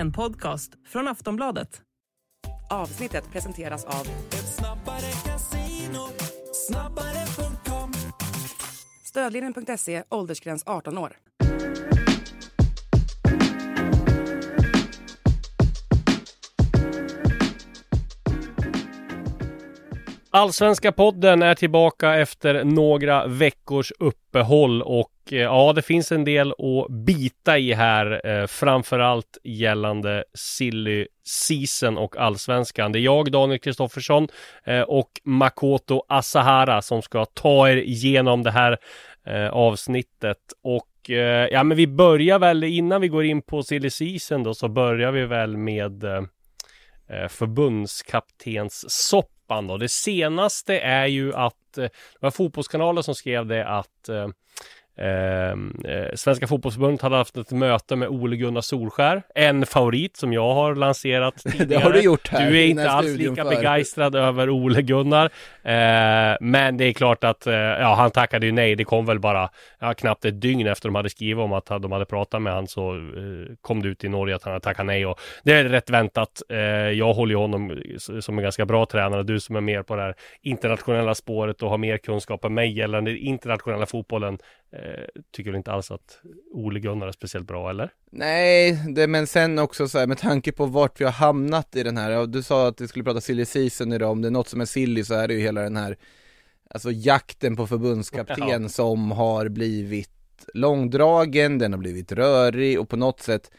En podcast från Aftonbladet. Avsnittet presenteras av Ett snabbare casino, snabbare.com Stödlinjen.se, åldersgräns 18 år. Allsvenska podden är tillbaka efter några veckors uppehåll och eh, ja, det finns en del att bita i här, eh, framförallt gällande silly season och allsvenskan. Det är jag, Daniel Kristoffersson eh, och Makoto Asahara som ska ta er igenom det här eh, avsnittet och eh, ja, men vi börjar väl innan vi går in på silly season då så börjar vi väl med eh, eh sopp förbundskaptens Då. Det senaste är ju att eh, det var Fotbollskanalen som skrev det att eh, eh, Eh, Svenska fotbollsförbundet hade haft ett möte med Ole Gunnar Solskär En favorit som jag har lanserat tidigare. Det har du gjort här Du är inte alls lika för. begeistrad över Ole Gunnar. Eh, Men det är klart att eh, Ja han tackade ju nej. Det kom väl bara ja, Knappt ett dygn efter de hade skrivit om att de hade pratat med han Så eh, kom det ut i Norge att han hade tackat nej. Och Det är rätt väntat. Eh, Jag håller ju honom som en ganska bra tränare. Du som är mer på det här internationella spåret och har mer kunskap än mig gällande internationella fotbollen Eh, tycker du inte alls att Ole Gunnar är speciellt bra eller? Nej, det, men sen också så här, med tanke på vart vi har hamnat i den här, du sa att vi skulle prata silly season idag, om det är något som är silly så är det ju hela den här Alltså jakten på förbundskapten Ja. som har blivit långdragen, den har blivit rörig och på något sätt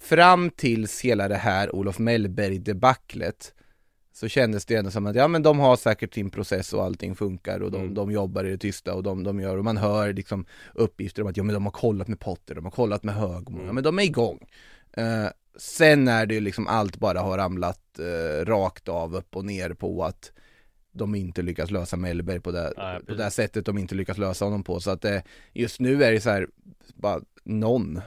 Fram tills hela det här Olof Mellberg debaclet så kändes det ändå som att ja men de har säkert sin process och allting funkar och de, Mm. de jobbar i det tysta och de, de gör och man hör liksom uppgifter om att ja men de har kollat med Potter, de har kollat med Högmo, Mm. ja men de är igång. Eh, sen är det ju liksom allt bara har ramlat eh, rakt av upp och ner på att de inte lyckas lösa Mellberg på det, Nej, på det sättet de inte lyckas lösa honom på så att eh, just nu är det så här bara någon.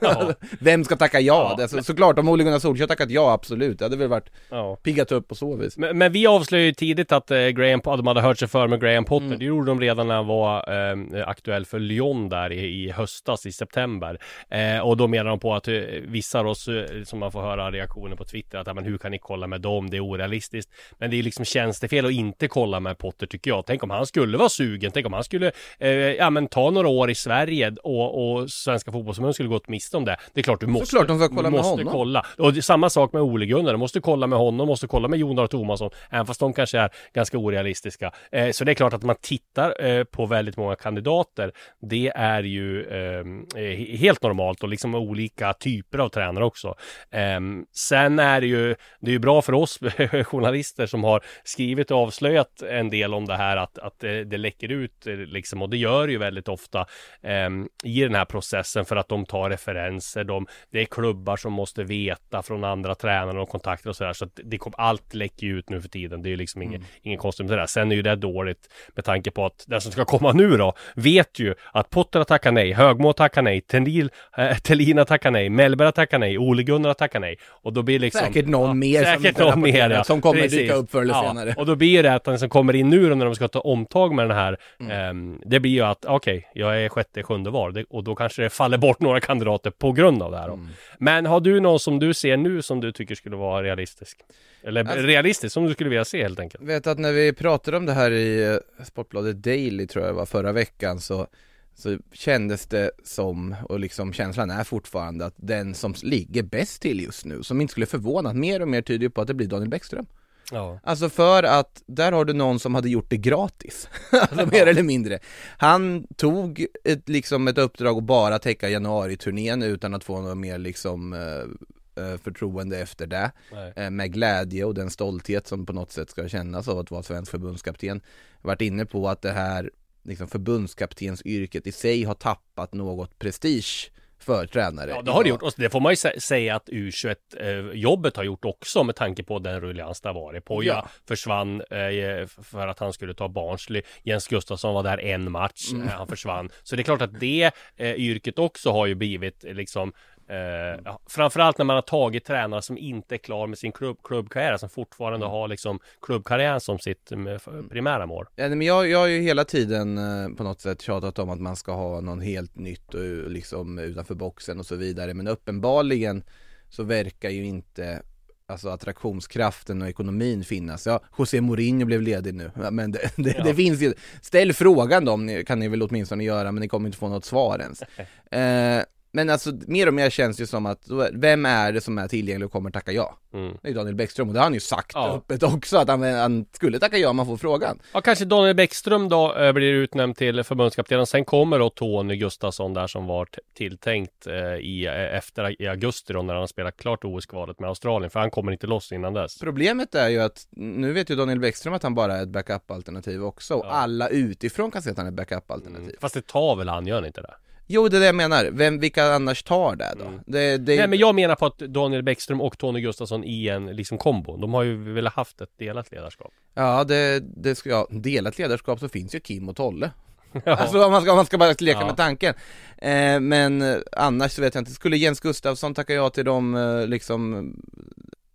Ja, Vem ska tacka ja? Ja. Det är så, såklart om Ole Gunnar Solskjaer tackat ja absolut, det hade väl varit ja. piggat upp på så vis. Men, men vi avslöjade ju tidigt att eh, Graham, att de hade hört sig för med Graham Potter. Mm. Det gjorde de redan när han var eh, aktuell för Lyon där i, i höstas, i september. Eh, och då menar de på att eh, vissa av oss, eh, som man får höra reaktioner på Twitter, att men hur kan ni kolla med dem? Det är orealistiskt. Men det är liksom tjänstefel att inte kolla med Potter tycker jag. Tänk om han skulle vara sugen, tänk om han skulle eh, ja, men ta några år i Sverige och, och Svenska fotbollsförbundet skulle gått miste om det. Det är klart du måste, Såklart de ska kolla du med måste honom. kolla. Och samma sak med Ole Gunnar, du måste kolla med honom, måste kolla med Jon Dahl Tomasson, även fast de kanske är ganska orealistiska. Eh, så det är klart att man tittar eh, på väldigt många kandidater. Det är ju eh, he- helt normalt och liksom olika typer av tränare också. Eh, sen är det ju, det är ju bra för oss journalister som har skrivit och avslöjat en del om det här att, att det, det läcker ut eh, liksom och det gör det ju väldigt ofta eh, i den här processen för att de tar referenser, de, det är klubbar som måste veta från andra tränare och kontakter och sådär så att det kom, allt läcker ju ut nu för tiden. Det är ju liksom ingen, ingen konstigt med det där. Sen är ju det dåligt med tanke på att den som ska komma nu då vet ju att Potter har tackat nej, Högmo har tackat nej, Tendil, eh, Thelin har tackat nej, Mellberg har tackat nej, Ole Gunnar har tackat nej och då blir liksom Säkert någon mer som säkert kan någon mer, ja. som kommer Precis. dyka upp förr eller Ja, senare. Och då blir det att den som kommer in nu då när de ska ta omtag med den här Mm. ehm, Det blir ju att okej, jag är sjätte, sjunde det, och då kanske det faller bort några kandidater på grund av det här. Mm. Men har du någon som du ser nu som du tycker skulle vara realistisk? Eller Alltså- realistisk, som du skulle vilja se helt enkelt? vet att när vi pratade om det här i eh, Sportbladet Daily tror jag det var förra veckan så så kändes det som, och liksom känslan är fortfarande att den som ligger bäst till just nu, som inte skulle förvåna, att mer och mer tyder ju på att det blir Daniel Bäckström. Ja. Alltså för att där har du någon som hade gjort det gratis, alltså mer eller mindre. Han tog ett, liksom ett uppdrag att bara täcka januari-turnén utan att få något mer liksom eh, eh, förtroende efter det Nej. eh, med glädje och den stolthet som på något sätt ska kännas av att vara svensk förbundskapten varit inne på att det här liksom förbundskaptensyrket i sig har tappat något prestige för tränare. Ja, det har det gjort. Och det får man ju sä- säga att U21-jobbet har gjort också med tanke på den ruljans det har varit. Poja Ja. försvann eh, för att han skulle ta Barnsley. Jens Gustafsson var där en match. Mm. Eh, han försvann. Så det är klart att det eh, yrket också har ju blivit eh, liksom Eh, ja, framförallt när man har tagit tränare som inte är klar med sin klubb, klubbkarriär, som fortfarande har liksom klubbkarriären som sitt med, primära mål. Ja, men jag, jag har ju hela tiden eh, på något sätt tjatat om att man ska ha någon helt nytt och liksom utanför boxen och så vidare men uppenbarligen så verkar ju inte Alltså attraktionskraften och ekonomin finnas. Ja, José Mourinho blev ledig nu, men det, det, Ja. det finns ju Ställ frågan då, kan ni väl åtminstone göra, men ni kommer inte få något svar ens eh, Men alltså, mer och mer känns det som att, vem är det som är tillgänglig och kommer tacka ja? Mm. Det är Daniel Bäckström och det har han ju sagt Ja. öppet också, att han, han skulle tacka ja om han får frågan Ja, kanske Daniel Bäckström då eh, blir utnämnd till förbundskapten. Sen kommer då Tony Gustafsson där som var tilltänkt eh, i, eh, efter i augusti då när han har spelat klart OS-kvalet med Australien. För han kommer inte loss innan dess. Problemet är ju att, nu vet ju Daniel Bäckström att han bara är ett backup-alternativ också, och Ja. alla utifrån kan se att han är ett backup-alternativ Mm. Fast det tar väl han, gör han inte det? Jo, det är det jag menar, Vem, vilka annars tar det då? Mm. Det, det, Nej men jag menar på att Daniel Bäckström och Tony Gustafsson i en liksom kombo. De har ju väl haft ett delat ledarskap. Ja, det, det ska jag, delat ledarskap så finns ju Kim och Tolle Ja. Alltså om man ska, om man ska bara leka Ja. med tanken eh, Men eh, annars så vet jag inte, skulle Jens Gustafsson tacka ja till de eh, liksom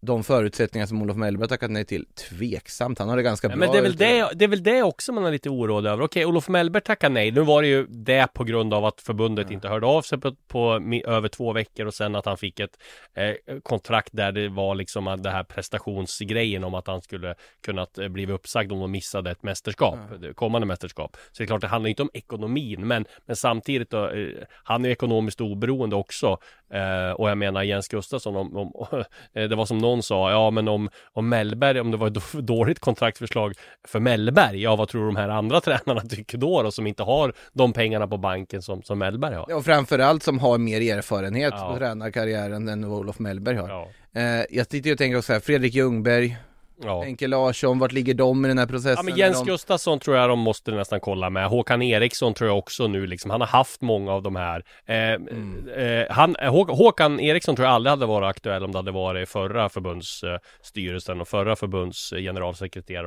de förutsättningar som Olof Mellberg tackat nej till, tveksamt, han har det ganska Ja, bra men det är, väl det, det är väl det också man är lite oroad över. Okej, Olof Mellberg tackar nej. Nu var det ju det på grund av att förbundet inte hörde av sig på, på över två veckor och sen att han fick ett eh, kontrakt där det var liksom det här prestationsgrejen om att han skulle kunnat eh, bli uppsagd om de missade ett mästerskap, det kommande mästerskap. Så det är klart, det handlar inte om ekonomin, men, men samtidigt då, eh, han är ju ekonomiskt oberoende också. Eh, och jag menar Jens Gustafsson, om, om, eh, det var som någon sa, ja men om, om Mellberg, om det var ett då- dåligt kontraktförslag för Mellberg, ja vad tror de här andra tränarna tycker då, då som inte har de pengarna på banken som, som Mellberg har? Ja, och framförallt som har mer erfarenhet Ja. på tränarkarriären än vad Olof Mellberg har Ja, eh, Jag sitter och tänker också här, Fredrik Ljungberg, ja. Henke Larsson, vart ligger de i den här processen? Ja men Jens de... Gustafsson tror jag de måste nästan kolla med. Håkan Eriksson tror jag också nu liksom. Han har haft många av de här. Eh, Mm. eh, han, eh, Hå- Håkan Eriksson tror jag aldrig hade varit aktuell om det hade varit förra förbundsstyrelsen och förra förbunds eh,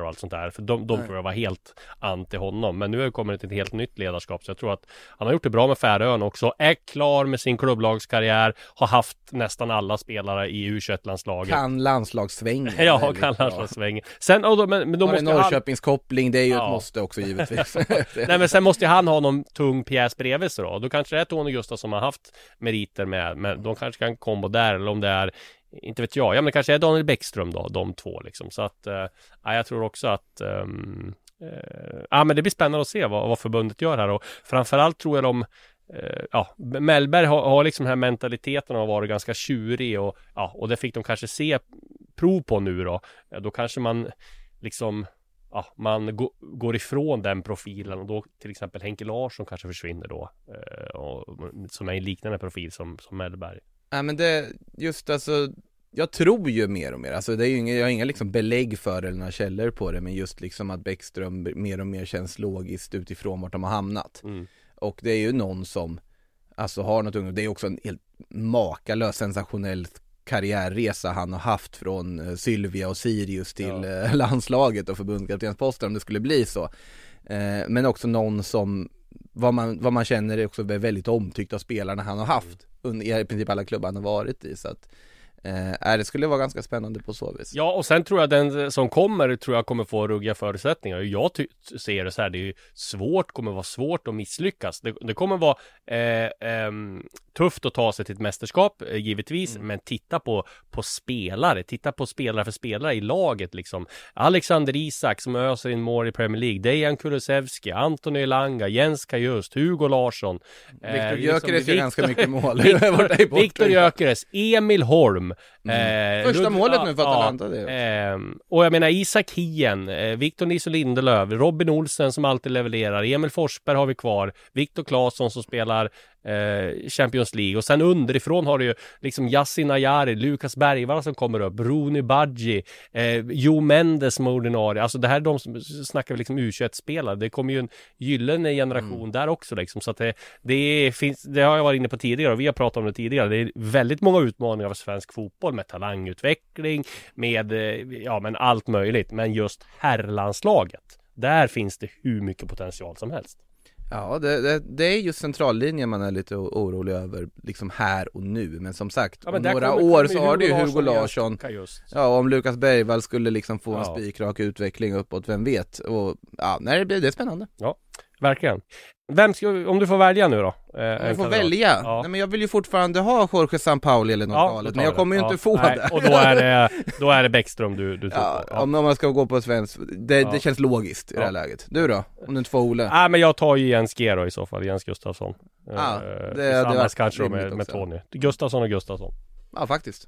och allt sånt där. För de, de tror jag var helt anti honom. Men nu har det kommit ett helt nytt ledarskap. Så jag tror att han har gjort det bra med Färöarna också. Är klar med sin klubblagskarriär. Har haft nästan alla spelare i U21-landslaget. Kan landslagssvängen Ja, kan bra. landslagssvängen. Sen, och då, men, men då Har en måste han... Norrköpingskoppling, det är ju Ja. ett måste också givetvis Nej men sen måste ju han ha någon tung pjäs bredvid sig då. Då kanske det är Tony Gustafsson som har haft meriter med, men de kanske kan kombo där eller om det är inte vet jag, ja men det kanske är Daniel Bäckström då, de två liksom. Så att, ja, jag tror också att ehm, eh, Ja men det blir spännande att se vad, vad förbundet gör här och framförallt tror jag de eh, Ja, Mellberg har, har liksom den här mentaliteten och har varit ganska tjurig och ja, och det fick de kanske se prov på nu då. Ja, Då kanske man liksom ja, man gå, går ifrån den profilen och då till exempel Henke Larsson kanske försvinner då. Eh, och, som är en liknande profil som, som Mellberg. Nej men det, just alltså jag tror ju mer och mer, alltså det är ju inga, jag har inga liksom belägg för det eller några källor på det men just liksom att Bäckström mer och mer känns logiskt utifrån vart de har hamnat Mm. Och det är ju någon som Alltså har något ungt, det är också en helt makalös sensationell karriärresa han har haft från eh, Sylvia och Sirius till Ja. eh, landslaget och förbundskaptensposten om det skulle bli så eh, Men också någon som vad man, vad man känner är också väldigt omtyckt av spelarna han har haft under, i princip alla klubbar han har varit i så att eh, det skulle vara ganska spännande på så vis Ja, och sen tror jag den som kommer tror jag kommer få ruggiga förutsättningar. Jag ser det så här, det är ju svårt, kommer vara svårt att misslyckas. Det, det kommer vara eh, ehm, tufft att ta sig till ett mästerskap, eh, givetvis, men titta på, på spelare, titta på spelare för spelare i laget liksom. Alexander Isak som öser in mål i Premier League, Dejan Kulusevski, Anthony Elanga, Jens Kajust, Hugo Larsson. eh, Viktor liksom Gyökeres gör Viktor- ganska mycket mål. Viktor Gyökeres, Emil Holm. Mm. eh, Första Lud- målet ja, nu för ja, Atalanta det också. Ehm, och jag menar Isak Hien, eh, Victor Nilsson Lindelöf, Robin Olsen som alltid levererar, Emil Forsberg har vi kvar, Viktor Claesson som spelar eh, Champions League och sen underifrån har du ju liksom Yasin Ayari, Lukas Bergvall som kommer upp, Rooney Badji, eh, Jo Mendes som är ordinarie, alltså det här är de som snackar vi liksom U21-spelare, det kommer ju en gyllene generation Mm. där också liksom, så att det, det finns, det har jag varit inne på tidigare och vi har pratat om det tidigare, det är väldigt många utmaningar för svensk fotboll med talangutveckling, med, eh, ja men allt möjligt, men just herrlandslaget, där finns det hur mycket potential som helst. Ja, det, det, det är just centrallinjen man är lite orolig över, liksom här och nu. Men som sagt, Ja, men om några kommer- år så har du ju Hugo Larsson. Ja, om Lukas Bergvall skulle liksom få en Ja. spikrak utveckling uppåt, vem vet? Och ja, nej, det blir det är spännande. Ja, verkligen. Vem ska, om du får välja nu då? eh, jag får välja? Ja. Nej men jag vill ju fortfarande ha Jorge Sampaoli eller något Ja, galet, då men jag kommer ju det. inte Ja. få Nej, det. Och då är det, då är det Bäckström du, du tror Ja, på. Ja. om man ska gå på svensk, det, Ja. det känns logiskt i det här Ja. läget. Du då? Om du inte får Ole? Nej men jag tar ju Jens G då i så fall, Jens Gustafsson. Ja, Eh, det- det kanske med, med. Tony. Gustafsson och Gustafsson. Ja, faktiskt.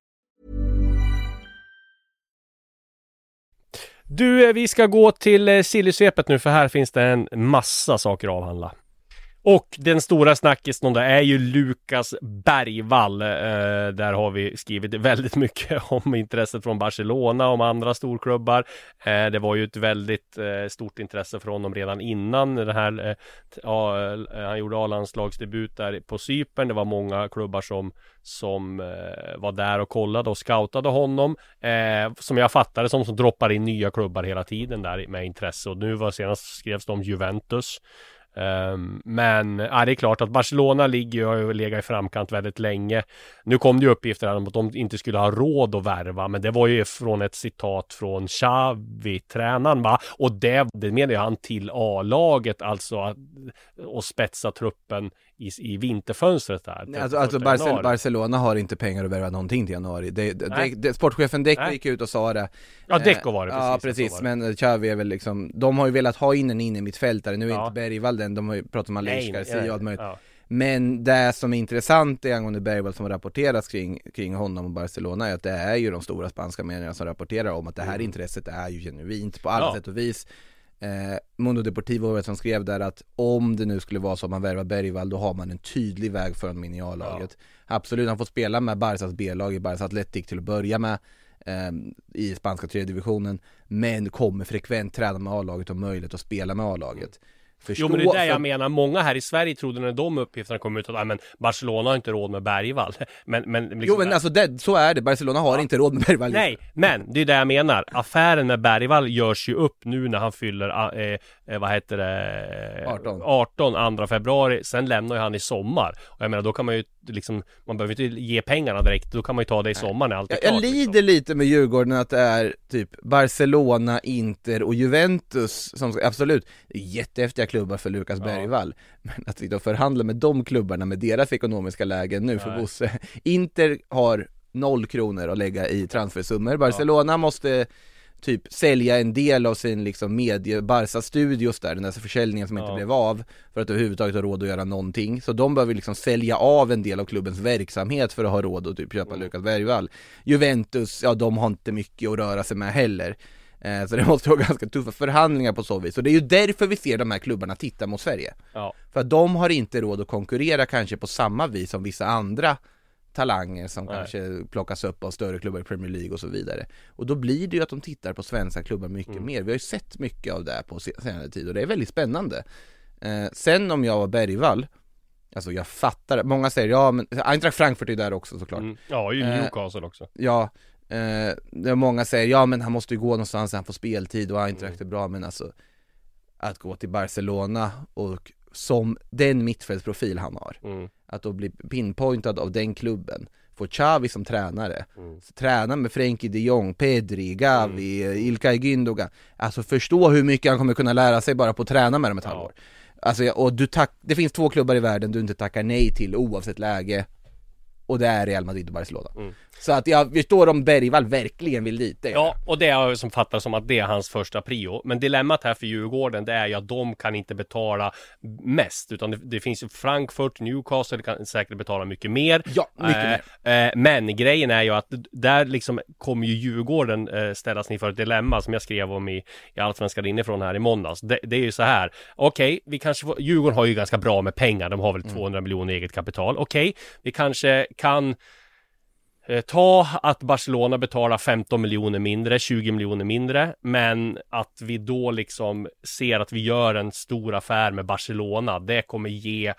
Du, eh, vi ska gå till Sillysvepet Sillisvepet nu för här finns det en massa saker att avhandla. Och den stora snackisen då är ju Lukas Bergvall. Eh, där har vi skrivit väldigt mycket om intresset från Barcelona, om andra storklubbar. Eh, det var ju ett väldigt eh, stort intresse för honom redan innan det här. Eh, ja, eh, han gjorde A-landslagsdebut där på Cypern. Det var många klubbar som, som eh, var där och kollade och scoutade honom. Eh, som jag fattade som, som droppar in nya klubbar hela tiden där med intresse. Och nu var senast skrevs det om Juventus. Ehm, men ja, det är klart att Barcelona ligger ju, har ju legat i framkant väldigt länge. Nu kom det ju uppgifter här om att de inte skulle ha råd att värva, men det var ju från ett citat från Xavi, tränaren va? Och det, det menar ju han till A-laget, alltså att och spetsa truppen i, i vinterfönstret där. Alltså, alltså 31 Barcel. Barcelona har inte pengar att värva någonting till januari. Det, det, det, sportchefen Deco gick ut och sa det. Ja, Eh, Deco var det, Ja, precis, precis. var det. Men Xavi är väl liksom, de har ju velat ha in en inne mittfältare. Nu är Ja. inte Bergvall den, de har ju pratat om Aleix Garcia och allt möjligt. ja. Men det som är intressant är angående Bergvall som rapporteras kring, kring honom och Barcelona är att det är ju de stora spanska medierna som rapporterar om att det här intresset är ju genuint på alla Mm. Ja. sätt och vis. Eh, Mundo Deportivo var det som skrev där att om det nu skulle vara så att man värvar Bergvall då har man en tydlig väg för honom in i A-laget. Absolut, han får spela med Barcas B-lag i Barca Athletic till att börja med eh, i spanska tredje divisionen men kommer frekvent träna med A-laget och möjlighet att spela med A-laget. Förstå, Jo men det är det för- jag menar, många här i Sverige trodde när de uppgifterna kom ut att ah, men Barcelona har inte råd med Bergvall. Men, men liksom, Jo men alltså det, så är det, Barcelona har inte råd med Bergvall Nej, men det är det jag menar. Affären med Bergvall görs ju upp nu när han fyller, ah, eh, eh, vad heter det? 18. 18, 2 februari. Sen lämnar ju han i sommar. Och jag menar, då kan man ju liksom, man behöver inte ge pengarna direkt. Då kan man ju ta det i sommar när allt är Jag, klart. jag lider liksom. lite med Djurgården att det är typ Barcelona, Inter och Juventus som absolut, jättehäftiga klubbar för Lukas Bergvall Men att sitta och förhandla med de klubbarna med deras ekonomiska lägen nu för Nej. Bosse Inter har noll kronor att lägga i transfersummor, Barcelona måste typ sälja en del av sin liksom medie, Barca Studios där, den där försäljningen som inte Ja. blev av för att överhuvudtaget ha råd att göra någonting. Så de behöver liksom sälja av en del av klubbens verksamhet för att ha råd att typ köpa Lukas Bergvall. Juventus, ja de har inte mycket att röra sig med heller. Eh, Så det måste vara ganska tuffa förhandlingar på så vis. Och det är ju därför vi ser de här klubbarna titta mot Sverige. Ja. För att de har inte råd att konkurrera kanske på samma vis som vissa andra talanger som Nej. kanske plockas upp av större klubbar i Premier League och så vidare. Och då blir det ju att de tittar på svenska klubbar mycket Mm. mer. Vi har ju sett mycket av det på se- senare tid och det är väldigt spännande. Eh, sen om jag var Bergvall, alltså jag fattar, många säger ja men Eintracht Frankfurt är där också såklart. Mm. Ja, ju Eh, Newcastle också. Ja, eh, många säger ja men han måste ju gå någonstans, han får speltid och Eintracht är bra men alltså Att gå till Barcelona och som den mittfältsprofil han har Mm. Att då bli pinpointad av den klubben Få Xavi som tränare Mm. Träna med Frenkie de Jong, Pedri, Gavi, mm. Ilkay Gündogan Alltså förstå hur mycket han kommer kunna lära sig bara på att träna med dem ett Ja. halvår Alltså och du tack, det finns två klubbar i världen du inte tackar nej till oavsett läge och det är Real Madrid och Barcelona. Mm. Så att jag förstår om Bergvall verkligen vill dit. Det Ja, och det är jag som fattar som att det är hans första prio. Men dilemmat här för Djurgården, det är ju att de kan inte betala mest. Utan det, det finns ju Frankfurt, Newcastle kan säkert betala mycket mer. Ja, mycket Eh, eh, men grejen är ju att där liksom kommer ju Djurgården eh, ställas inför ett dilemma som jag skrev om i, i Allsvenskan inifrån här i måndags. Det, det är ju så här. Okej, vi kanske får, Djurgården har ju ganska bra med pengar. De har väl 200 miljoner eget kapital. Okej, vi kanske kan Eh, ta att Barcelona betalar 15 miljoner mindre, 20 miljoner mindre, men att vi då liksom ser att vi gör en stor affär med Barcelona. Det kommer ge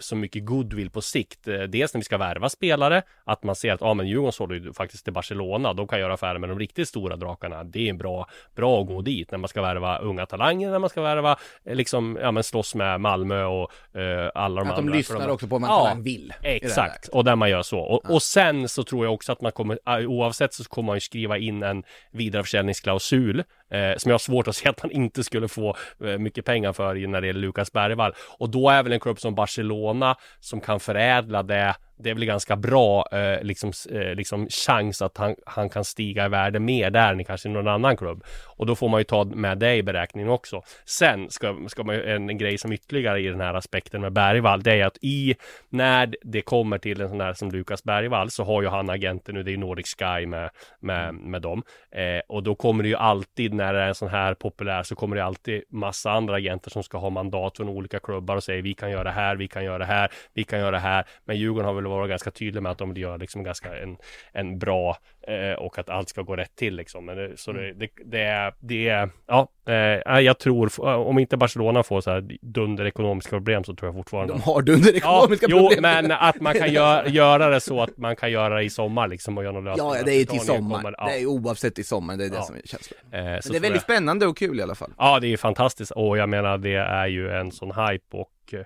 så mycket goodwill på sikt. Eh, Dels när vi ska värva spelare, att man ser att ja, men Djurgården sålde ju faktiskt till Barcelona. De kan göra affärer med de riktigt stora drakarna. Det är en bra, bra att gå dit när man ska värva unga talanger, när man ska värva eh, liksom, ja men slåss med Malmö och eh, alla de Att de andra. lyssnar För de- också på vad man Ja, talang vill. Exakt, och där man gör så. Och, och sen så tror jag också att man kommer, oavsett så kommer man ju skriva in en vidareförsäljningsklausul eh, som jag har svårt att se att han inte skulle få eh, mycket pengar för när det gäller Lukas Bergvall. Och då är väl en klubb som Barcelona som kan förädla det det är väl ganska bra eh, liksom, eh, liksom chans att han, han kan stiga i värde mer där än i kanske någon annan klubb. Och då får man ju ta med det i beräkningen också. Sen ska, ska man ju, en grej som ytterligare i den här aspekten med Bergvall, det är att i, när det kommer till en sån där som Lukas Bergvall så har ju han agenten nu, det är ju Nordic Sky med, med, med dem. Eh, och då kommer det ju alltid när det är en sån här populär så kommer det alltid massa andra agenter som ska ha mandat från olika klubbar och säger vi kan göra det här, vi kan göra det här, vi kan göra det här. Men Djurgården har väl varit ganska tydlig med att de vill göra liksom ganska en, en bra eh, och att allt ska gå rätt till liksom. Men det, så det, det, det är, det är, ja, eh, jag tror, om inte Barcelona får så här dunder ekonomiska problem så tror jag fortfarande De har dunder Ja, ekonomiska jo, problem. men att man kan gö- göra det så att man kan göra det i sommar liksom och göra någon lösning. Ja, det är ju till sommar. kommer- ja. Det är oavsett i sommar, det är det Ja. som är känslan. Eh, Men det är väldigt jag- spännande och kul i alla fall. Ja, det är ju fantastiskt och jag menar det är ju en sån hype och eh,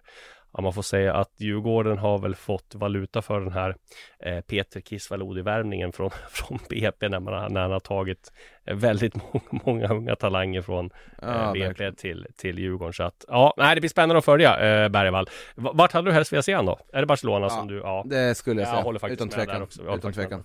ja, man får säga att Djurgården har väl fått valuta för den här eh, Peter Kisvalodi-värvningen från, från BP när, man, när han har tagit eh, väldigt många, många unga talanger från eh, Ja, BP till, till Djurgården. Så att ja, nej, det blir spännande att följa eh, Bergvall. Vart hade du helst velat se han då? Är det Barcelona Ja, som du, ja. Det skulle jag Jag säga. håller faktiskt Utan med tvekan. där också. Jag Utan tvekan.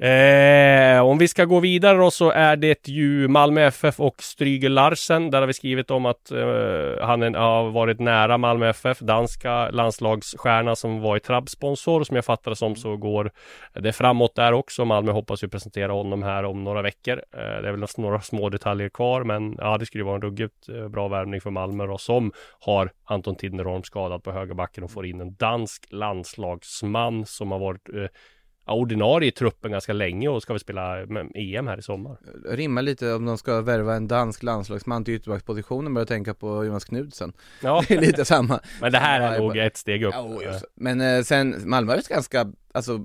Eh, om vi ska gå vidare då så är det ju Malmö FF och Stryger Larsen. Där har vi skrivit om att eh, han har varit nära Malmö FF. Danska landslagsstjärna som var i Trabb-sponsor. Som jag fattar det som så går det framåt där också. Malmö hoppas ju presentera honom här om några veckor. Eh, det är väl några små detaljer kvar men ja det skulle vara en ruggigt eh, bra värvning för Malmö då som har Anton Tinnerholm skadad på högerbacken och får in en dansk landslagsman som har varit eh, ordinarie i truppen ganska länge och ska väl spela EM här i sommar. Rimmar lite om de ska värva en dansk landslagsman till ytterbackspositionen börjar tänka på Jonas Knudsen. Ja, Det är lite samma. men det här är nog ett steg upp. Ja. Men eh, sen, Malmö varit ganska, alltså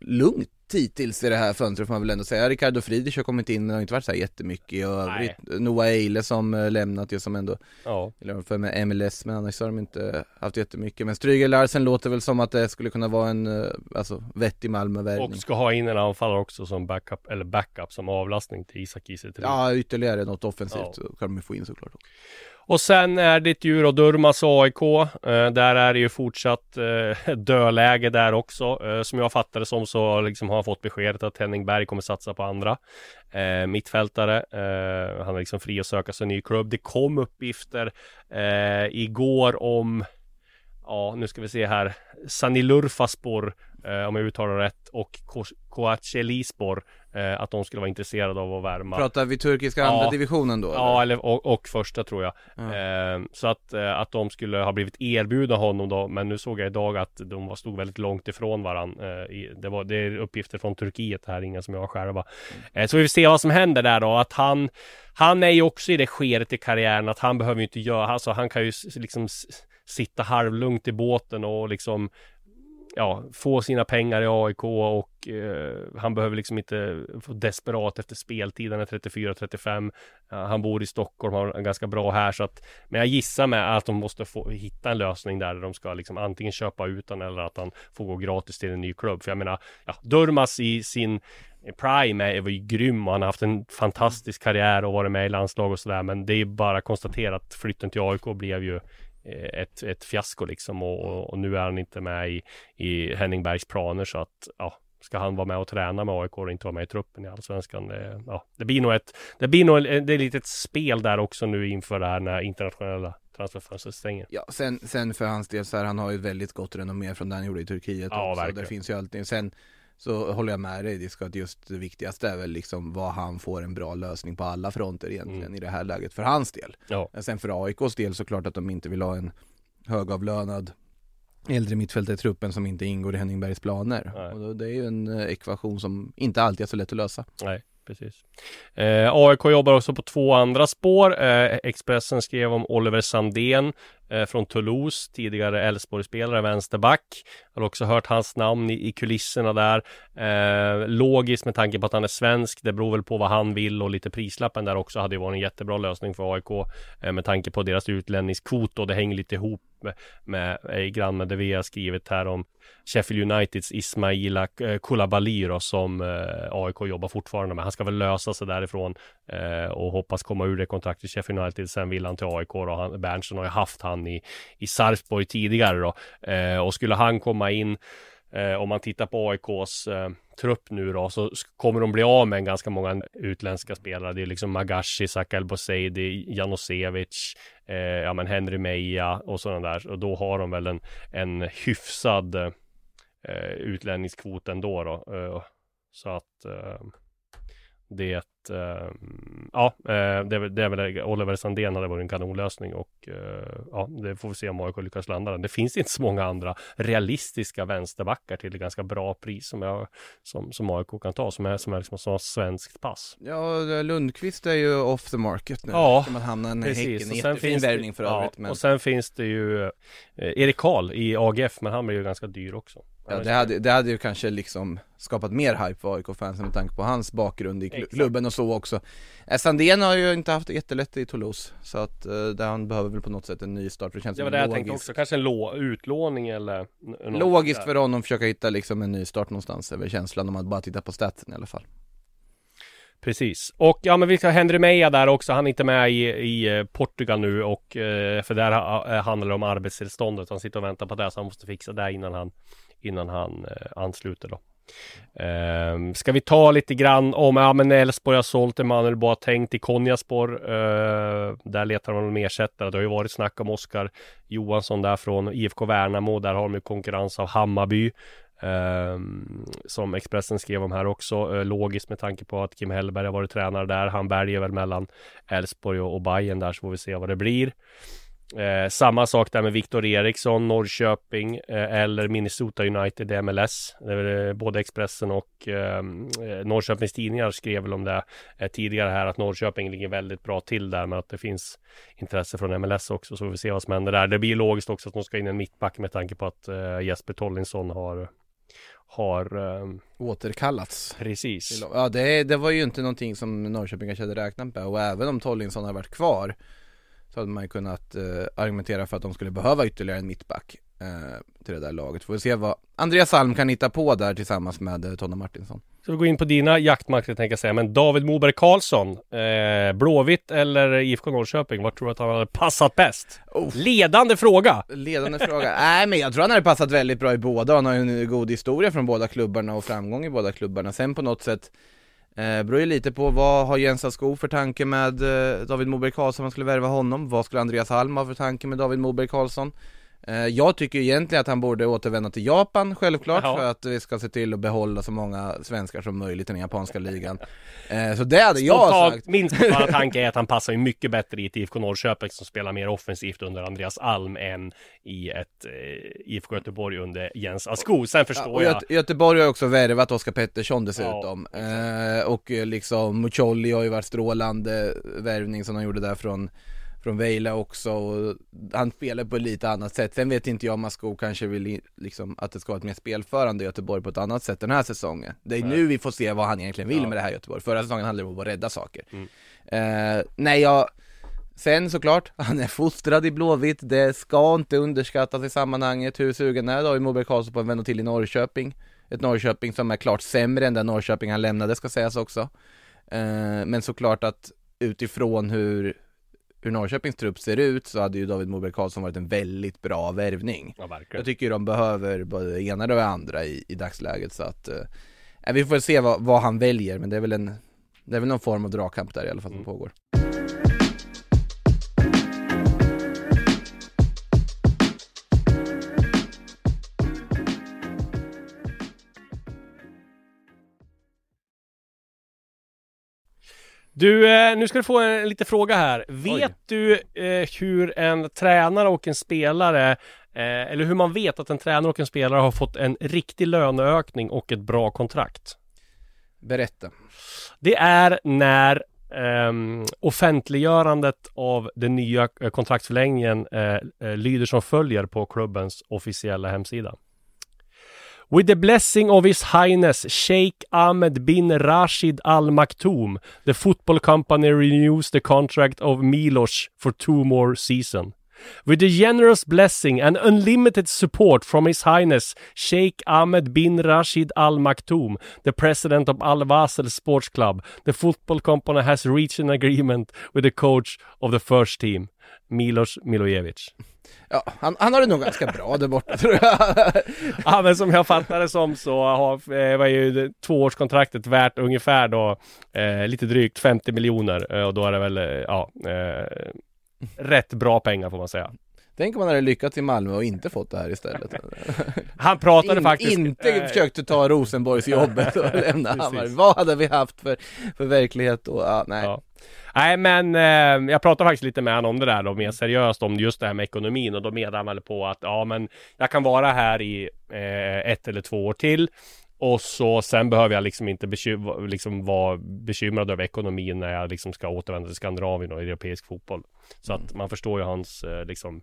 lugnt hittills i det här fönstret får man väl ändå säga. Ricardo Friedrich har kommit in och har inte varit så här jättemycket i övrigt. Noah Eile som eh, lämnat ju som ändå, Ja, eller för med MLS, men annars har de inte haft jättemycket. Men Stryger Larsen låter väl som att det skulle kunna vara en, eh, alltså vettig Malmövärvning. och ska ha in en anfallare också som backup, eller backup som avlastning till Isak Kiese Ja, ytterligare något offensivt Ja. så kan de ju få in såklart. Och sen är det ju då Durmas AIK. Eh, där är det ju fortsatt eh, dödläge där också. Eh, som jag fattar det som så liksom har han fått beskedet att Henning Berg kommer satsa på andra eh, mittfältare. Eh, han är liksom fri att söka sig en ny klubb. Det kom uppgifter eh, igår om Ja, nu ska vi se här. Sanilurfaspor eh, om jag uttalar rätt, och Koachelispor, eh, att de skulle vara intresserade av att värma. Pratar vi turkiska andra Ja. divisionen då? Ja, eller, och, och första tror jag. Ja. Eh, så att, eh, att de skulle ha blivit erbjudna honom då, men nu såg jag idag att de var, stod väldigt långt ifrån varandra. Eh, det, var, det är uppgifter från Turkiet, här är inga som jag har själva. Eh, så vi får se vad som händer där då, att han han är ju också i det skedet i karriären att han behöver ju inte göra, alltså han kan ju liksom sitta halvlugnt i båten och liksom ja, få sina pengar i AIK och eh, han behöver liksom inte få desperat efter speltid. Han är 34-35. Uh, han bor i Stockholm, har en ganska bra här så att Men jag gissar med att de måste få hitta en lösning där de ska liksom antingen köpa ut honom eller att han får gå gratis till en ny klubb. För jag menar, ja, Durmas i sin Prime är, var ju grym och han har haft en fantastisk karriär och varit med i landslag och sådär men det är bara konstaterat konstatera att flytten till AIK blev ju ett, ett fiasko liksom och, och, nu är han inte med i, i Henning Bergs planer så att ja Ska han vara med och träna med AIK och inte vara med i truppen i Allsvenskan? Det, ja, det blir nog ett Det blir nog det är lite ett spel där också nu inför det här när internationella transferfönstret stänger. Ja, sen, sen för hans del så här, han har ju väldigt gott renommé från det han gjorde i Turkiet Ja, också. verkligen. Det finns ju alltid, sen så håller jag med dig, det ska just det viktigaste är väl liksom vad han får en bra lösning på alla fronter egentligen Mm. i det här läget för hans del. Ja. Sen för AIKs del såklart att de inte vill ha en högavlönad äldre mittfältare i truppen som inte ingår i Henning Bergs planer. Nej. Och det är ju en eh, ekvation som inte alltid är så lätt att lösa. Nej, precis. Eh, AIK jobbar också på två andra spår. Eh, Expressen skrev om Oliver Sandén Eh, från Toulouse, tidigare Elfsborgsspelare, vänsterback. Jag har också hört hans namn i, i kulisserna där. Eh, logiskt med tanke på att han är svensk. Det beror väl på vad han vill och lite prislappen där också hade ju varit en jättebra lösning för AIK eh, med tanke på deras utlänningskvot och det hänger lite ihop med, med eh, grann med det vi har skrivit här om Sheffield Uniteds Ismaila eh, Koulibaly då, som eh, AIK jobbar fortfarande med. Han ska väl lösa sig därifrån eh, och hoppas komma ur det kontraktet Sheffield United. Sen vill han till AIK då. Han, Berntsen har ju haft han i, i Sarpsborg tidigare då. Eh, och skulle han komma in Eh, om man tittar på AIKs eh, trupp nu då så kommer de bli av med ganska många utländska spelare. Det är liksom Magashi, Saka El Boseidi, Janosevic, eh, ja men Henry Meja och sådana där. Och då har de väl en, en hyfsad eh, utlänningskvot ändå då. Eh, så att eh, det eh, ja, eh, det, är det är väl Oliver Sandén hade varit en kanonlösning och eh, ja, det får vi se om AIK lyckas landa den. Det finns inte så många andra realistiska vänsterbackar till ett ganska bra pris som, jag, som, som AIK kan ta, som är, som är liksom som svenskt pass. Ja, Lundqvist är ju off the market nu. Ja, Ska man hamna i Precis, Häcken. och sen finns värvning för ja, övrigt. Men... Och sen finns det ju Erik Karl i AGF, men han blir ju ganska dyr också. Ja, det, hade, det hade ju kanske liksom skapat mer hype för AIK-fansen med tanke på hans bakgrund i klubben och så också eh, Sandén har ju inte haft det jättelätt i Toulouse Så att eh, där han behöver väl på något sätt en ny start, för det känns Det var det jag tänkte också, kanske en lå- utlåning eller något logiskt för honom att försöka hitta liksom en ny start någonstans, är väl känslan om man bara tittar på statsen i alla fall Precis. Och ja, men vi ska Henry Meja där också. Han är inte med i, i eh, Portugal nu och eh, för där ha- eh, handlar det om arbetstillståndet. Han sitter och väntar på det så han måste fixa det innan han innan han eh, ansluter då. Ehm, ska vi ta lite grann om, ja men Elfsborg har sålt Emanuel Boateng till Konjaspor. Uh, där letar man en ersättare. Det har ju varit snack om Oskar Johansson där från IFK Värnamo. Där har de ju konkurrens av Hammarby. Um, som Expressen skrev om här också. Uh, logiskt med tanke på att Kim Hellberg har varit tränare där. Han väljer väl mellan Elfsborg och, och Bayern där så får vi se vad det blir. Eh, samma sak där med Viktor Eriksson, Norrköping eh, eller Minnesota United MLS. Eh, både Expressen och eh, eh, Norrköpings Tidningar skrev väl om det eh, tidigare här att Norrköping ligger väldigt bra till där men att det finns intresse från MLS också så får vi se vad som händer där. Det blir logiskt också att de ska in en mittback med tanke på att eh, Jesper Tollinsson har har eh, Återkallats precis. Ja det, det var ju inte någonting som Norrköping kanske hade räknat med och även om Tollinsson hade varit kvar Så hade man ju kunnat eh, argumentera för att de skulle behöva ytterligare en mittback eh, till det där laget Får vi se vad Andreas Alm kan hitta på där tillsammans med eh, Tonna Martinsson Så vi går in på dina jaktmarker tänker jag säga. Men David Moberg Karlsson, eh, Blåvitt eller IFK Norrköping? Vart tror du att han hade passat bäst? Ledande fråga! Ledande fråga, nej men jag tror han hade passat väldigt bra i båda, han har ju en god historia från båda klubbarna och framgång i båda klubbarna Sen på något sätt Eh, beror ju lite på vad har Jens Skog för tanke med eh, David Moberg Karlsson, man skulle värva honom? Vad skulle Andreas Alm ha för tanke med David Moberg Karlsson? Eh, Jag tycker egentligen att han borde återvända till Japan självklart Ja. för att vi ska se till att behålla så många svenskar som möjligt i den japanska ligan. Eh, Så det hade jag sagt. min spontana tanke är att han passar ju mycket bättre i ett IFK Norrköping som spelar mer offensivt under Andreas Alm än i ett eh, IFK Göteborg under Jens Asko. Sen Ja, förstår och jag. Göte- Göteborg har också värvat Oskar Pettersson dessutom. eh, och liksom Mucolli har ju varit strålande värvning som de gjorde där från från Vejla också och han spelar på ett lite annat sätt. Sen vet inte jag om Asko kanske vill liksom att det ska vara ett mer spelförande Göteborg på ett annat sätt den här säsongen. Det är nu vi får se vad han egentligen vill Ja. med det här Göteborg. Förra säsongen handlade det om att rädda saker. Mm. Eh, nej jag Sen såklart, han är fostrad i Blåvitt, det ska inte underskattas i sammanhanget hur sugen är David Moberg Karlsson på att vända till i Norrköping Ett Norrköping som är klart sämre än den Norrköping han lämnade ska sägas också eh, Men såklart att utifrån hur, hur Norrköpings trupp ser ut så hade ju David Moberg Karlsson varit en väldigt bra värvning. Ja, Jag tycker de behöver både det ena och det andra i, i dagsläget så att eh, Vi får se vad, vad han väljer men det är väl en Det är väl någon form av dragkamp där i alla fall som Mm. pågår Du, eh, nu ska du få en liten fråga här. Vet du eh, hur en tränare och en spelare eh, eller hur man vet att en tränare och en spelare har fått en riktig löneökning och ett bra kontrakt? Berätta Det är när ehm, offentliggörandet av den nya eh, kontraktsförlängningen eh, lyder som följer på klubbens officiella hemsida. With the blessing of His Highness Sheikh Ahmed bin Rashid Al Maktoum, the football company renews the contract of Milos for two more seasons. With the generous blessing and unlimited support from His Highness Sheikh Ahmed bin Rashid Al Maktoum, the president of Al Wasl Sports Club, the football company has reached an agreement with the coach of the first team, Milos Milojevic. Ja, han, han har det nog ganska bra där borta tror jag Ja men som jag fattar det som så har, eh, var ju tvåårskontraktet värt ungefär då eh, lite drygt 50 miljoner eh, och då är det väl eh, ja eh, rätt bra pengar får man säga. Tänk om han hade lyckats i Malmö och inte fått det här istället Han pratade In, faktiskt Inte eh, försökte ta Rosenborgs jobbet och lämna. Hammarby, vad hade vi haft för, för verklighet då? Ja, nej Ja. Nej men eh, jag pratade faktiskt lite med honom om det där då mer seriöst om just det här med ekonomin och då menade han väl på att ja men jag kan vara här i eh, ett eller två år till och så sen behöver jag liksom inte bekym- liksom vara bekymrad över ekonomin när jag liksom ska återvända till Skandinavien och europeisk fotboll. Så att man förstår ju hans eh, liksom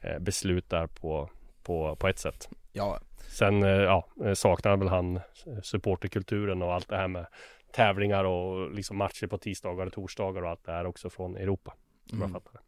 eh, beslut där på, på, på ett sätt. Ja, Sen eh, ja, eh, saknar väl han supporterkulturen och allt det här med tävlingar och liksom matcher på tisdagar och torsdagar och allt det här också från Europa. Som jag fattar det.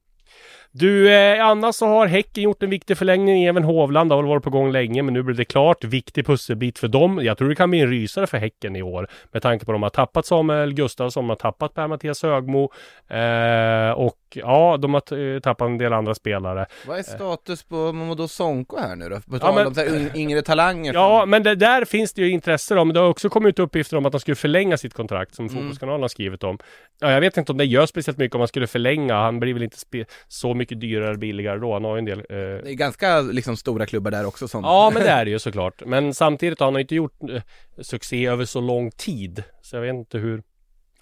Du, eh, annars så har Häcken gjort en viktig förlängning. Även Hovland har väl varit på gång länge, men nu blir det klart. Viktig pusselbit för dem. Jag tror det kan bli en rysare för Häcken i år. Med tanke på att de har tappat Samuel Gustafsson, de har tappat Per-Mattias Högmo. Eh, och ja, de har eh, tappat en del andra spelare. vad är status på Momodo Sonko här nu då? På Ja, tal men- om un- yngre talanger Ja, men det, där finns det ju intresse då. Men det har också kommit ut uppgifter om att han skulle förlänga sitt kontrakt som Fotbollskanalen har skrivit om. Ja, jag vet inte om det gör speciellt mycket om han skulle förlänga. Han blir väl inte spe- så mycket dyrare billigare då. Han har ju en del... Eh... Det är ganska liksom stora klubbar där också som Ja, men det är det ju såklart. Men samtidigt har han inte gjort eh, succé över så lång tid. Så jag vet inte hur...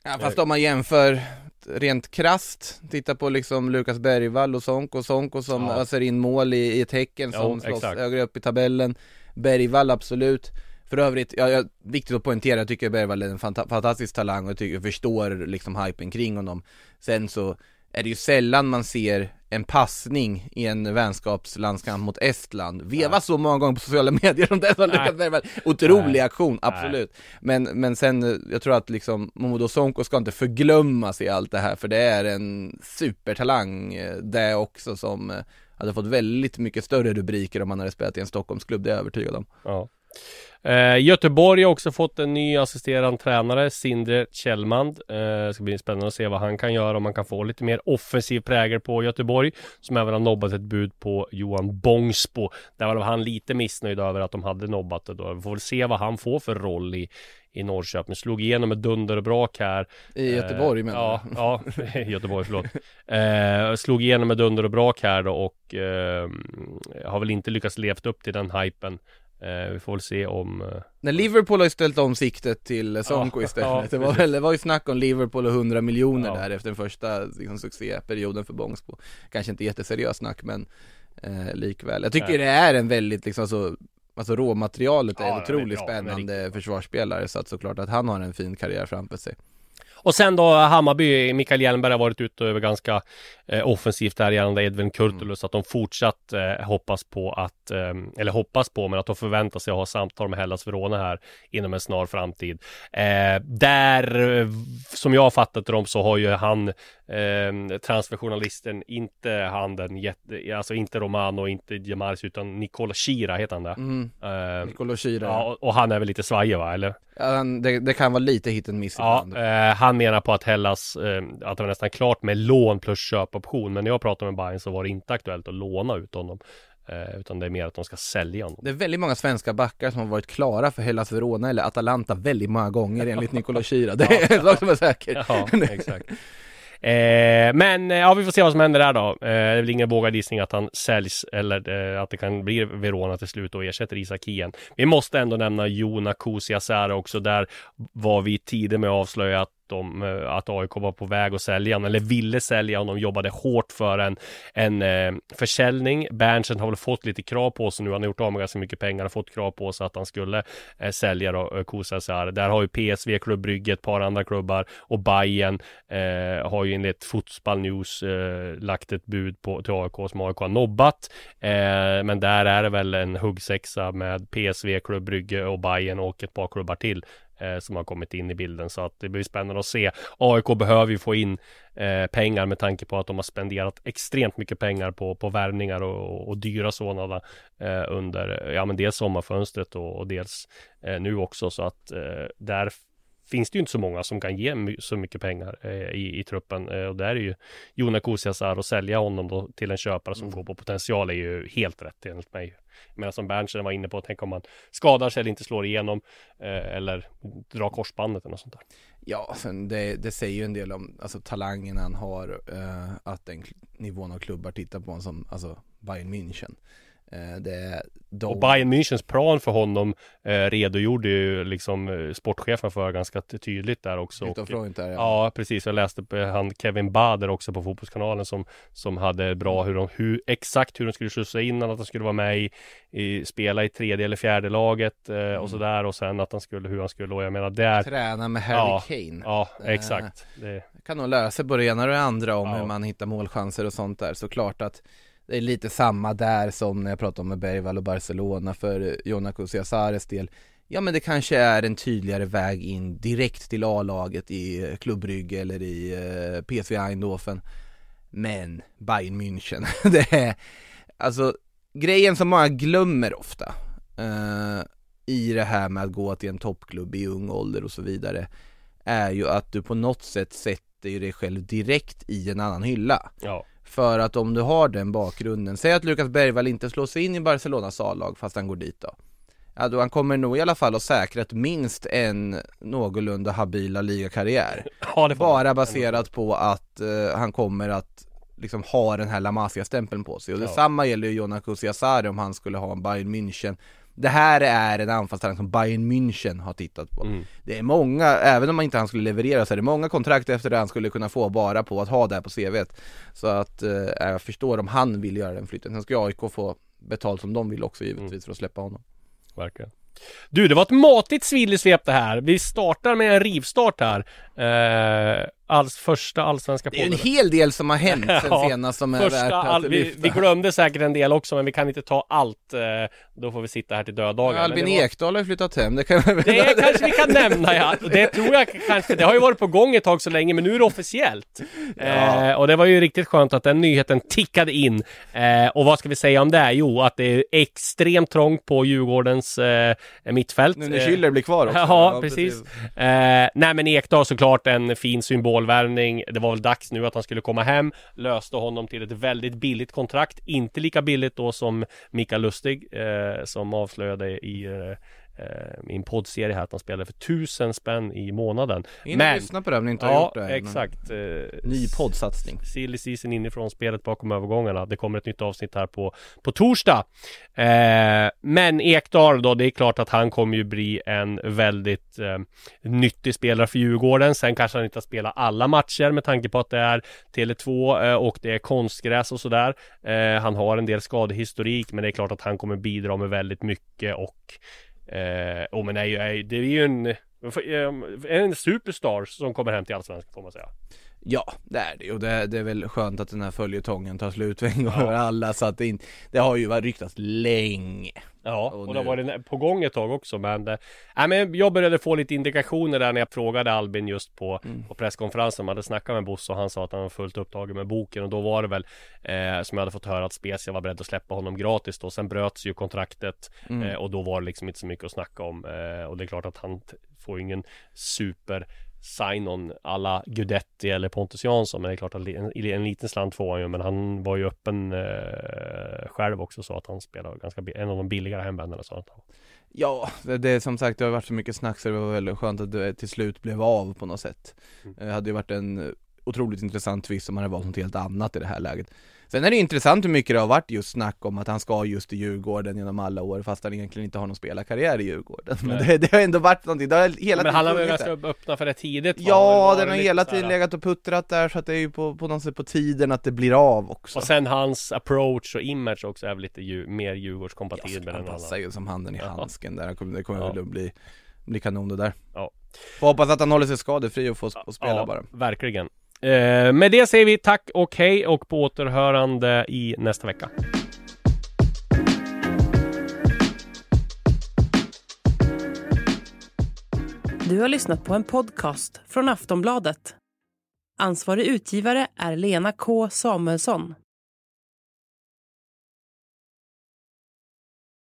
Ja, fast om man jämför rent krasst, titta på liksom Lukas Bergvall och Sonko, Sonko som Ja. öser in mål i, i ett Häcken som Jo, slåss exakt. högre upp i tabellen. Bergvall absolut. För övrigt, ja, ja, viktigt att poängtera, jag tycker Bergvall är en fanta- fantastisk talang och jag tycker, jag förstår liksom hypen kring honom. Sen så är det ju sällan man ser en passning i en vänskapslandskamp mot Estland veva så många gånger på sociala medier som den. Lukas Bergvall. Otrolig Nej. aktion, absolut. Men, men sen, eh, jag tror att liksom Momodo Sonko ska inte förglömmas i allt det här för det är en supertalang eh, det också som eh, hade fått väldigt mycket större rubriker om han hade spelat i en Stockholmsklubb, det är jag övertygad om. Ja. Eh, Göteborg har också fått en ny assisterande tränare, Sindre Kjellmand. Eh, ska bli spännande att se vad han kan göra, om man kan få lite mer offensiv prägel på Göteborg. Som även har nobbat ett bud på Johan Bångsbo. Där var han lite missnöjd över att de hade nobbat det då. Vi får väl se vad han får för roll i, i Norrköping. Slog igenom ett dunder och brak här. I Göteborg eh, menar Ja, du? ja i Göteborg, förlåt. Eh, slog igenom ett dunder och brak här då och eh, har väl inte lyckats levt upp till den hypen. Eh, vi får väl se om... Eh, När Liverpool har ju ställt om siktet till Sonko Ja, istället. ja, det, var väl, det var ju snack om Liverpool och 100 miljoner Ja. där efter den första liksom, succéperioden för Bångsbo. Kanske inte jätteseriöst snack men eh, likväl. Jag tycker Nej. det är en väldigt liksom så Alltså råmaterialet är Ja, ja, otroligt ja, men spännande försvarsspelare så att såklart att han har en fin karriär framför sig. Och sen då Hammarby, Mikael Hjelmberg har varit ute över ganska eh, offensivt där gällande Edvin Kurtulus. Att de fortsatt eh, hoppas på att, eh, eller hoppas på, men att de förväntar sig att ha samtal med Hellas Verona här inom en snar framtid. Eh, där, som jag har fattat dem, så har ju han, eh, transferjournalisten, inte han den jätte, alltså inte Romano, inte Jamaris, utan Nicola Shira heter han det. Mm. Eh, Nicolo Schira. ja, och- och han är väl lite svajig va, eller? Ja, han- det, det kan vara lite hit and miss Ja, eh, han menar på att Hellas, eh, att det var nästan klart med lån plus köpoption. Men när jag pratade med Bayern så var det inte aktuellt att låna ut honom. Eh, utan det är mer att de ska sälja honom. Det är väldigt många svenska backar som har varit klara för Hellas Verona eller Atalanta väldigt många gånger enligt Nicolo Schira. Det är en sak som är säker. Ja, exakt. Eh, men eh, ja, vi får se vad som händer där då. Eh, det är väl ingen vågad gissning att han säljs eller eh, att det kan bli Verona till slut och ersätter Isak Hien. Vi måste ändå nämna Jona Kusiasara också. Där var vi tidigt med att avslöja att de, eh, att AIK var på väg att sälja honom, eller ville sälja honom, jobbade hårt för en, en eh, försäljning. Berntsen har väl fått lite krav på sig nu, han har gjort av med ganska mycket pengar och fått krav på sig att han skulle eh, sälja då, eh, Kusiasare. Där har ju PSV, Klubb Brygge, ett par andra klubbar och Bayern eh, har ju enligt Fotspall News eh, lagt ett bud på, till AIK som AIK har nobbat. Eh, men där är det väl en huggsexa med PSV, Klubb Brygge och Bayern och ett par klubbar till eh, som har kommit in i bilden så att det blir spännande att se. AIK behöver ju få in eh, pengar med tanke på att de har spenderat extremt mycket pengar på, på värvningar och, och dyra sådana eh, under, ja men dels sommarfönstret och, och dels eh, nu också så att eh, där finns det ju inte så många som kan ge my- så mycket pengar eh, i, i truppen eh, och där är ju Jona Kusiasar och sälja honom då till en köpare som går på potential är ju helt rätt enligt mig. Men som Berntsen var inne på, tänk om man skadar sig eller inte slår igenom eh, eller drar korsbandet eller något sånt där. Ja, sen det, det säger ju en del om alltså, talangen han har, eh, att den nivån av klubbar tittar på honom som, alltså Bayern München. Eh, de... Och Bayern Münchens plan för honom eh, redogjorde ju liksom eh, sportchefen för ganska ty- tydligt där också. Och- där, ja. Ja, precis. Jag läste på han Kevin Bader också på Fotbollskanalen som, som hade bra hur de, hur, exakt hur de skulle skjutsa in att han skulle vara med i, i spela i tredje eller fjärde laget eh, Mm. och sådär och sen att han skulle, hur han skulle, och jag menar där Träna med Harry Ja, Kane. Ja, Eh, exakt. Det, kan nog lära sig både ena och det andra om Ja. hur man hittar målchanser och sånt där. Såklart att det är lite samma där som när jag pratade om med Bergvall och Barcelona för Jona Kusiasares del. Ja men det kanske är en tydligare väg in direkt till A-laget i eh, klubbrygge eller i eh, PSV Eindhoven. Men Bayern München, det är alltså grejen som många glömmer ofta eh, i det här med att gå till en toppklubb i ung ålder och så vidare är ju att du på något sätt sätter ju dig själv direkt i en annan hylla. ja. För att om du har den bakgrunden, säg att Lukas Bergvall inte slår sig in i Barcelonas A-lag fast han går dit då. Ja då han kommer nog i alla fall att säkra ett minst en någorlunda habila ligakarriär. ja, Bara baserat på att eh, han kommer att liksom ha den här La Masia-stämpeln på sig. Och Ja. detsamma gäller ju Jona Kusiasare om han skulle ha en Bayern München. Det här är en anfallstalang som Bayern München har tittat på. Mm. Det är många, även om inte han skulle leverera så är det många kontrakt efter det han skulle kunna få bara på att ha det här på CVt. Så att eh, jag förstår om han vill göra den flytten. Sen ska AIK få betalt som de vill också givetvis Mm. för att släppa honom. verkligen. Du, det var ett matigt svillesvep det här. Vi startar med en rivstart här. Eh, alls, första allsvenska Det är en podden. hel del som har hänt sen Ja, senast som är värt att all, vi, vi glömde säkert en del också, men vi kan inte ta allt. eh, Då får vi sitta här till döddagar. Men Albin var- Ekdal har ju flyttat hem, det kan vi Det kanske vi kan nämna ja. Det tror jag kanske. Det har ju varit på gång ett tag så länge men nu är det officiellt. Eh, och det var ju riktigt skönt att den nyheten tickade in. Eh, och vad ska vi säga om det? Jo, att det är extremt trångt på Djurgårdens eh, mittfält. Nu när Schüller blir kvar också. Ja, precis. Eh, nej men Ekdal såklart en fin målvärvning. Det var väl dags nu att han skulle komma hem. Löste honom till ett väldigt billigt kontrakt. Inte lika billigt då som Mikael Lustig eh, som avslöjade i eh, eh, i en poddserie här att han spelade för tusen spänn i månaden. In Men- lyssna på det om ni inte har Ja, gjort det än. exakt. Eh, Ny poddsatsning. Silly season inifrån spelet bakom övergångarna. Det kommer ett nytt avsnitt här på, på torsdag. Eh, men Ekdal då, det är klart att han kommer ju bli en väldigt eh, nyttig spelare för Djurgården. Sen kanske han inte har spelat alla matcher med tanke på att det är Tele2 eh, och det är konstgräs och sådär. Eh, han har en del skadehistorik, men det är klart att han kommer bidra med väldigt mycket och eh, oh, men nej, nej, det är ju en en superstar som kommer hem till Allsvenskan får man säga. Ja, det är det. Och det, det är väl skönt att den här följetongen tar slut en gång för alla så att det inte, det har ju varit ryktats länge. Ja, Och och det har varit på gång ett tag också men, äh, men Jag började få lite indikationer där när jag frågade Albin just på, Mm. på presskonferensen Man hade snackat med Bosse och han sa att han var fullt upptagen med boken och då var det väl eh, Som jag hade fått höra att Spezia var beredd att släppa honom gratis då Sen bröts ju kontraktet Mm. eh, och då var det liksom inte så mycket att snacka om eh, Och det är klart att han får ingen super sign-on alla Gudetti eller Pontus Jansson Men det är klart att en, en liten slant får han ju Men han var ju öppen eh, själv också så att han spelar ganska En av de billigare hemvändarna sa han att han. Ja, det, det är som sagt det har varit så mycket snack så det var väldigt skönt att det till slut blev av på något sätt. Mm. Det hade ju varit en eh, otroligt intressant twist om man hade valt något helt annat i det här läget. Sen är det intressant hur mycket det har varit just snack om att han ska just till Djurgården genom alla år fast han egentligen inte har någon spelarkarriär i Djurgården. Men det, det har ändå varit någonting, det har hela Men han har väl ganska öppna för det tidigt? Ja, den har hela här- tiden legat och puttrat där så att det är ju på, på något sätt på tiden att det blir av också. Och sen hans approach och image också är väl lite ju, mer Djurgårdskompatibel han än passar alla. ju som handen i Ja. handsken där, det kommer, det kommer Ja. väl att bli, bli kanon det där. Ja. Får hoppas att han håller sig skadefri och får och spela ja, bara. verkligen. Eh, med det säger vi tack och hej och på återhörande i nästa vecka. Du har lyssnat på en podcast från Aftonbladet. Ansvarig utgivare är Lena K Samuelsson.